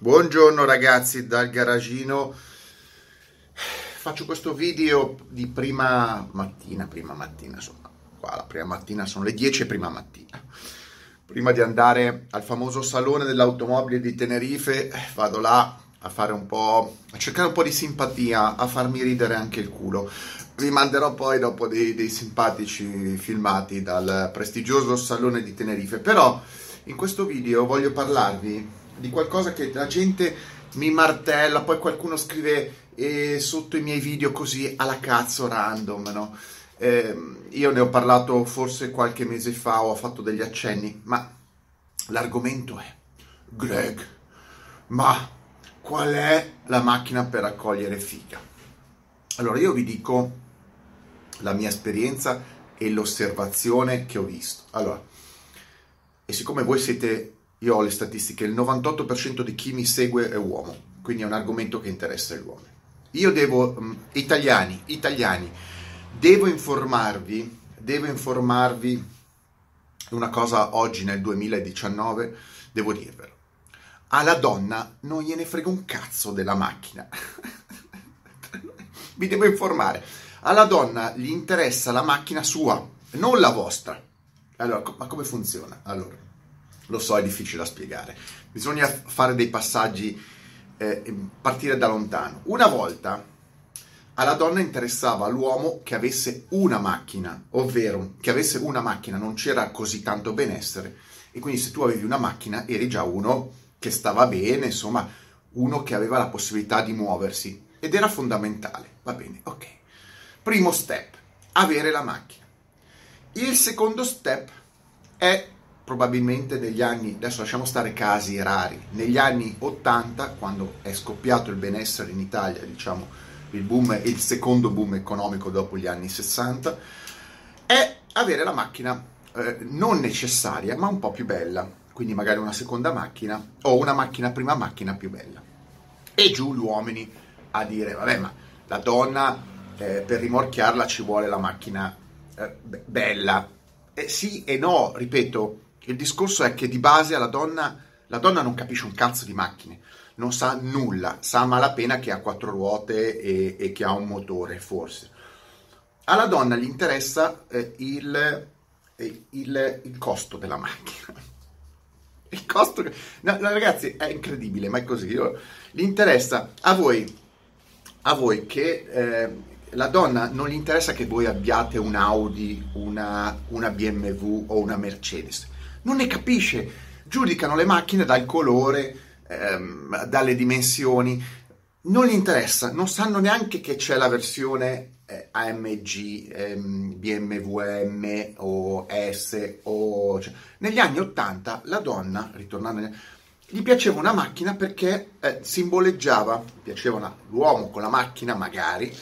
Buongiorno ragazzi dal garagino. Faccio questo video di prima mattina, prima mattina insomma, qua la prima mattina sono le 10 prima mattina. Prima di andare al famoso salone dell'automobile di Tenerife, vado là a fare un po', a cercare un po' di simpatia, a farmi ridere anche il culo. Vi manderò poi dopo dei, dei simpatici filmati dal prestigioso salone di Tenerife, però in questo video voglio parlarvi di qualcosa che la gente mi martella, poi qualcuno scrive eh, sotto i miei video così alla cazzo random, no? Eh, io ne ho parlato forse qualche mese fa, ho fatto degli accenni, ma l'argomento è Greg, ma qual è la macchina per raccogliere figa? Allora io vi dico la mia esperienza e l'osservazione che ho visto. Allora, e siccome voi siete io ho le statistiche, il 98% di chi mi segue è uomo, quindi è un argomento che interessa gli uomini. Io devo, um, italiani, italiani, devo informarvi, devo informarvi una cosa oggi nel 2019, devo dirvelo. Alla donna non gliene frega un cazzo della macchina. Vi devo informare. Alla donna gli interessa la macchina sua, non la vostra. Allora, ma come funziona? Allora, lo so, è difficile da spiegare. Bisogna fare dei passaggi, eh, partire da lontano. Una volta alla donna interessava l'uomo che avesse una macchina, ovvero che avesse una macchina, non c'era così tanto benessere. E quindi se tu avevi una macchina eri già uno che stava bene, insomma, uno che aveva la possibilità di muoversi. Ed era fondamentale. Va bene, ok. Primo step, avere la macchina. Il secondo step è probabilmente negli anni, adesso lasciamo stare casi rari, negli anni 80, quando è scoppiato il benessere in Italia, diciamo il boom, il secondo boom economico dopo gli anni 60, è avere la macchina eh, non necessaria, ma un po' più bella, quindi magari una seconda macchina o una macchina prima macchina più bella. E giù gli uomini a dire, vabbè, ma la donna eh, per rimorchiarla ci vuole la macchina eh, bella. Eh, sì e no, ripeto, il discorso è che di base alla donna, la donna non capisce un cazzo di macchine, non sa nulla, sa malapena che ha quattro ruote e, e che ha un motore, forse. Alla donna gli interessa eh, il, il, il, costo della macchina. Il costo... No, no, ragazzi, è incredibile, ma è così. Io, gli interessa a voi, a voi che... Eh, la donna non gli interessa che voi abbiate un Audi, una, una BMW o una Mercedes non ne capisce, giudicano le macchine dal colore, ehm, dalle dimensioni, non gli interessa, non sanno neanche che c'è la versione eh, AMG, ehm, BMW M o S o... Cioè, negli anni 80 la donna, ritornando gli piaceva una macchina perché eh, simboleggiava, piaceva una, l'uomo con la macchina magari,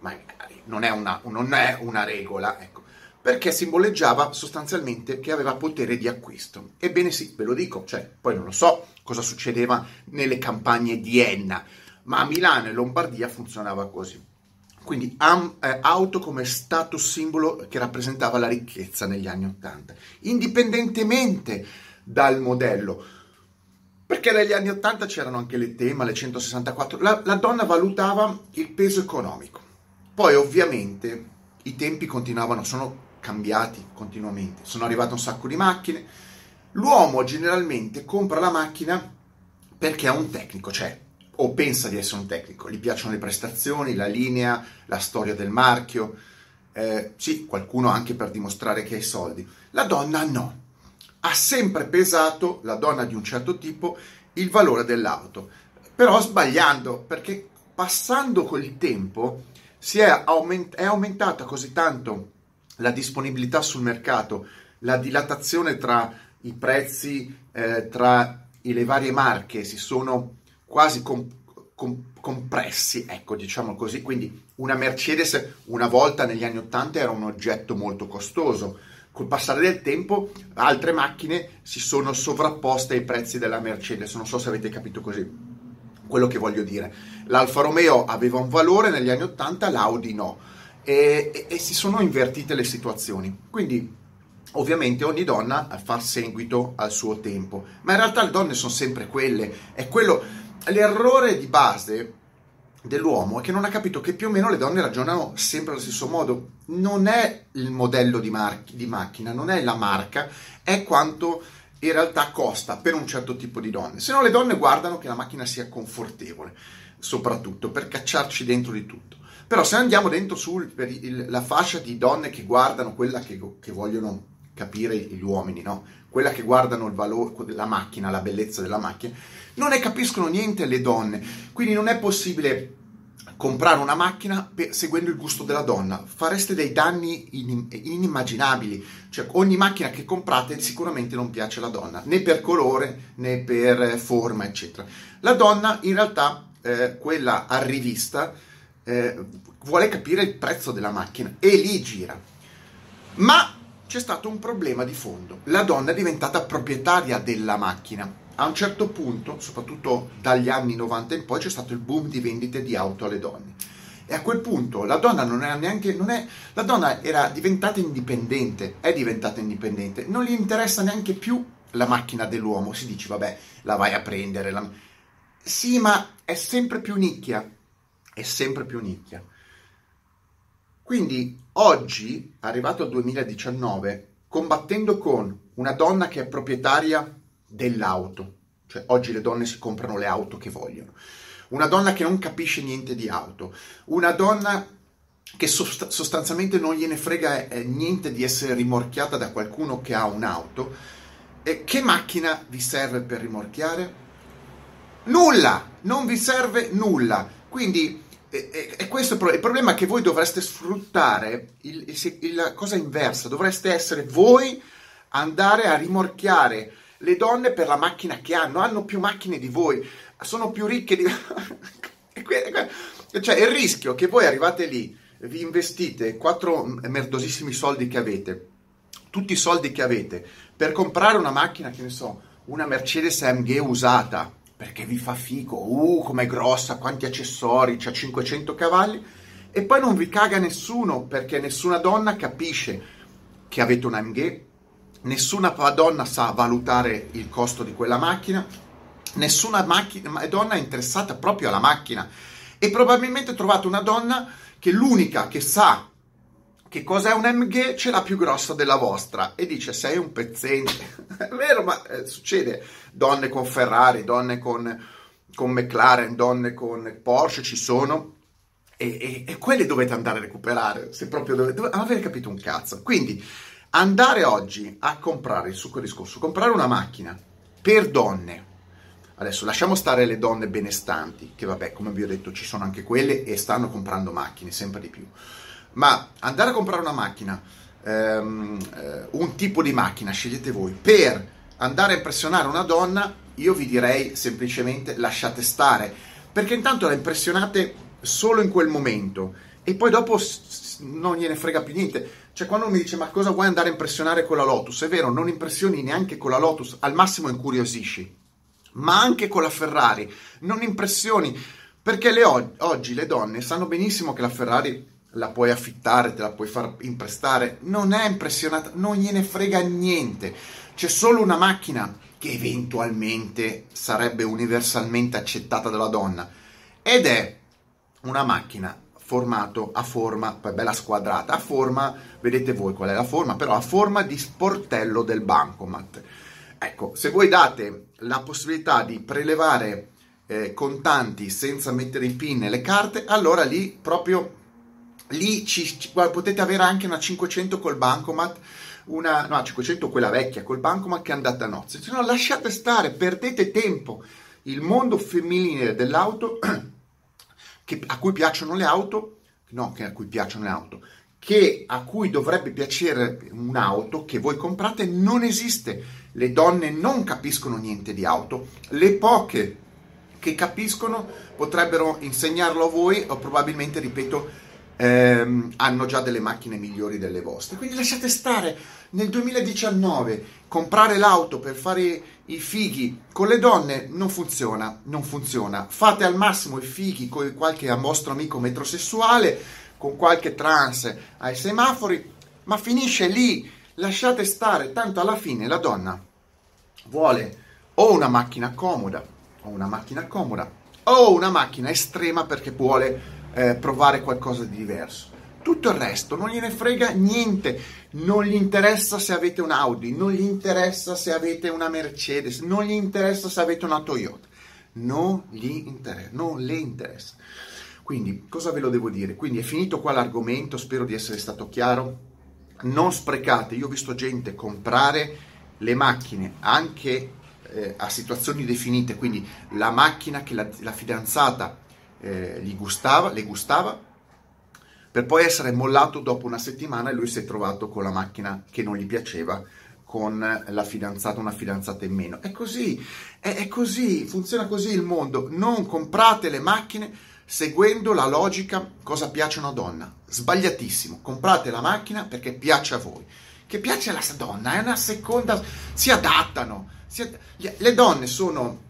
magari, non è una, non è una regola, ecco, perché simboleggiava sostanzialmente che aveva potere di acquisto. Ebbene sì, ve lo dico, cioè, poi non lo so cosa succedeva nelle campagne di Enna, ma a Milano e Lombardia funzionava così. Quindi am, eh, auto come status simbolo che rappresentava la ricchezza negli anni Ottanta, indipendentemente dal modello. Perché negli anni Ottanta c'erano anche le Tema, le 164, la, la donna valutava il peso economico. Poi ovviamente i tempi continuavano, sono cambiati continuamente. Sono arrivate un sacco di macchine. L'uomo generalmente compra la macchina perché è un tecnico, cioè o pensa di essere un tecnico, gli piacciono le prestazioni, la linea, la storia del marchio, eh, sì, qualcuno anche per dimostrare che ha i soldi. La donna no, ha sempre pesato, la donna di un certo tipo, il valore dell'auto, però sbagliando, perché passando col tempo è, aument- è aumentata così tanto la disponibilità sul mercato, la dilatazione tra i prezzi, eh, tra le varie marche si sono quasi com- com- compressi, ecco diciamo così, quindi una Mercedes una volta negli anni 80 era un oggetto molto costoso, col passare del tempo altre macchine si sono sovrapposte ai prezzi della Mercedes, non so se avete capito così quello che voglio dire. L'Alfa Romeo aveva un valore negli anni 80, l'Audi no e, e, e si sono invertite le situazioni. Quindi ovviamente ogni donna fa seguito al suo tempo, ma in realtà le donne sono sempre quelle, è quello, l'errore di base dell'uomo è che non ha capito che più o meno le donne ragionano sempre allo stesso modo, non è il modello di, mar- di macchina, non è la marca, è quanto in realtà costa per un certo tipo di donne, se no le donne guardano che la macchina sia confortevole, soprattutto per cacciarci dentro di tutto. Però se andiamo dentro sulla fascia di donne che guardano quella che, che vogliono capire gli uomini, no? quella che guardano il valore della macchina, la bellezza della macchina, non ne capiscono niente le donne. Quindi non è possibile comprare una macchina per, seguendo il gusto della donna. Fareste dei danni in, inimmaginabili. Cioè, ogni macchina che comprate sicuramente non piace alla donna, né per colore né per forma, eccetera. La donna, in realtà, eh, quella rivista, eh, vuole capire il prezzo della macchina e lì gira. Ma c'è stato un problema di fondo. La donna è diventata proprietaria della macchina. A un certo punto, soprattutto dagli anni 90 in poi, c'è stato il boom di vendite di auto alle donne. E a quel punto la donna non era neanche. Non è, la donna era diventata indipendente, è diventata indipendente, non gli interessa neanche più la macchina dell'uomo. Si dice, vabbè, la vai a prendere. La... Sì, ma è sempre più nicchia. È sempre più nicchia. Quindi oggi, arrivato al 2019, combattendo con una donna che è proprietaria dell'auto, cioè oggi le donne si comprano le auto che vogliono, una donna che non capisce niente di auto, una donna che sost- sostanzialmente non gliene frega eh, niente di essere rimorchiata da qualcuno che ha un'auto, e che macchina vi serve per rimorchiare? Nulla, non vi serve nulla. Quindi e, e, questo è il problema che voi dovreste sfruttare il, il, il, la cosa inversa, dovreste essere voi andare a rimorchiare le donne per la macchina che hanno, hanno più macchine di voi, sono più ricche di... cioè il rischio che voi arrivate lì, vi investite quattro merdosissimi soldi che avete, tutti i soldi che avete, per comprare una macchina, che ne so, una Mercedes AMG usata, perché vi fa fico, uh, com'è grossa, quanti accessori, c'ha 500 cavalli, e poi non vi caga nessuno, perché nessuna donna capisce che avete un AMG, nessuna donna sa valutare il costo di quella macchina, nessuna macchina, donna è interessata proprio alla macchina, e probabilmente trovate una donna che l'unica che sa che cos'è un MG ce l'ha più grossa della vostra e dice sei un pezzente. È vero, ma eh, succede. Donne con Ferrari, donne con, con, McLaren, donne con Porsche ci sono. E, e, e, quelle dovete andare a recuperare, se proprio dovete, dovete avere capito un cazzo. Quindi andare oggi a comprare il succo discorso, comprare una macchina per donne. Adesso lasciamo stare le donne benestanti, che vabbè, come vi ho detto, ci sono anche quelle e stanno comprando macchine sempre di più ma andare a comprare una macchina, ehm, eh, un tipo di macchina, scegliete voi, per andare a impressionare una donna, io vi direi semplicemente lasciate stare, perché intanto la impressionate solo in quel momento e poi dopo non gliene frega più niente. Cioè quando mi dice ma cosa vuoi andare a impressionare con la Lotus? È vero, non impressioni neanche con la Lotus, al massimo incuriosisci, ma anche con la Ferrari, non impressioni, perché le oggi le donne sanno benissimo che la Ferrari la puoi affittare, te la puoi far imprestare, non è impressionata, non gliene frega niente. C'è solo una macchina che eventualmente sarebbe universalmente accettata dalla donna ed è una macchina formato a forma, poi bella squadrata, a forma, vedete voi qual è la forma, però a forma di sportello del bancomat. Ecco, se voi date la possibilità di prelevare eh, contanti senza mettere i pin e le carte, allora lì proprio lì ci, ci, potete avere anche una 500 col bancomat una no 500 quella vecchia col bancomat che è andata a nozze. Se no lasciate stare perdete tempo. Il mondo femminile dell'auto che, a cui piacciono le auto no che a cui piacciono le auto che a cui dovrebbe piacere un'auto che voi comprate non esiste. Le donne non capiscono niente di auto. Le poche che capiscono potrebbero insegnarlo a voi o probabilmente ripeto ehm, hanno già delle macchine migliori delle vostre. Quindi lasciate stare nel 2019 comprare l'auto per fare i fighi con le donne non funziona, non funziona. Fate al massimo i fighi con qualche vostro amico metrosessuale, con qualche trans ai semafori, ma finisce lì. lasciate stare, tanto alla fine la donna vuole o una macchina comoda, o una macchina comoda, o una macchina estrema perché vuole eh, provare qualcosa di diverso. Tutto il resto non gliene frega niente, non gli interessa se avete un Audi, non gli interessa se avete una Mercedes, non gli interessa se avete una Toyota, non gli interessa, non le interessa. Quindi cosa ve lo devo dire? Quindi è finito qua l'argomento, spero di essere stato chiaro. Non sprecate, io ho visto gente comprare le macchine anche eh, a situazioni definite, quindi la macchina che la, la fidanzata eh, gli gustava, le gustava, per poi essere mollato dopo una settimana e lui si è trovato con la macchina che non gli piaceva con la fidanzata, una fidanzata in meno. È così, è, è così, funziona così il mondo. Non comprate le macchine seguendo la logica cosa piace a una donna. Sbagliatissimo. Comprate la macchina perché piace a voi. Che piace alla donna, è una seconda... Si adattano. Si Le donne sono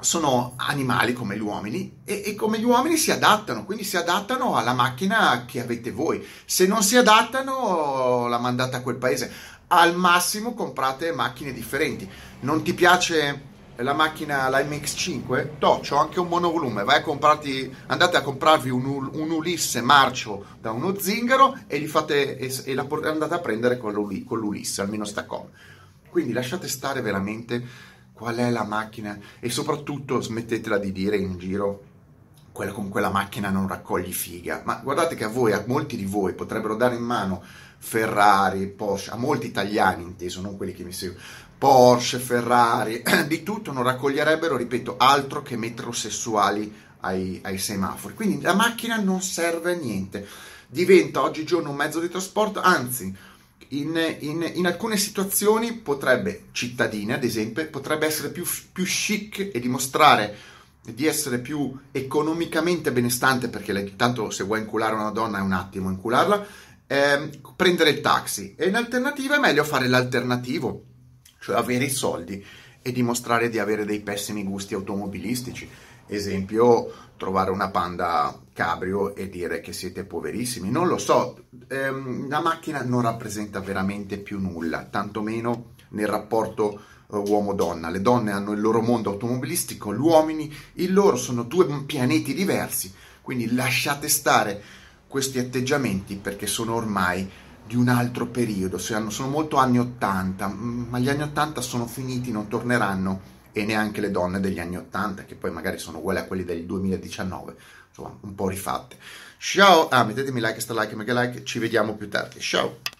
sono animali come gli uomini e, e, come gli uomini si adattano, quindi si adattano alla macchina che avete voi. Se non si adattano, la mandate a quel paese. Al massimo comprate macchine differenti. Non ti piace la macchina, la MX5? To, c'ho anche un monovolume. Vai a comprarti, andate a comprarvi un, un Ulisse marcio da uno zingaro e, fate, e, e la andate a prendere con, l'Ulisse, almeno sta com. Quindi lasciate stare veramente qual è la macchina e soprattutto smettetela di dire in giro quella con quella macchina non raccogli figa. Ma guardate che a voi, a molti di voi potrebbero dare in mano Ferrari, Porsche, a molti italiani inteso, non quelli che mi seguono, Porsche, Ferrari, di tutto non raccoglierebbero, ripeto, altro che metrosessuali ai, ai semafori. Quindi la macchina non serve a niente. Diventa oggigiorno un mezzo di trasporto, anzi, in, in, in, alcune situazioni potrebbe, cittadine ad esempio, potrebbe essere più, più chic e dimostrare di essere più economicamente benestante, perché tanto se vuoi inculare una donna è un attimo incularla, ehm, prendere il taxi. E in alternativa è meglio fare l'alternativo, cioè avere i soldi e dimostrare di avere dei pessimi gusti automobilistici. Esempio, trovare una panda cabrio e dire che siete poverissimi. Non lo so, ehm, la macchina non rappresenta veramente più nulla, tantomeno nel rapporto eh, uomo-donna. Le donne hanno il loro mondo automobilistico, gli uomini il loro sono due pianeti diversi, quindi lasciate stare questi atteggiamenti perché sono ormai di un altro periodo, sono molto anni 80, ma gli anni 80 sono finiti, non torneranno e neanche le donne degli anni 80, che poi magari sono uguali a quelli del 2019, insomma, un po' rifatte. Ciao, ah, mettetemi like, sta like, mega like, ci vediamo più tardi. Ciao!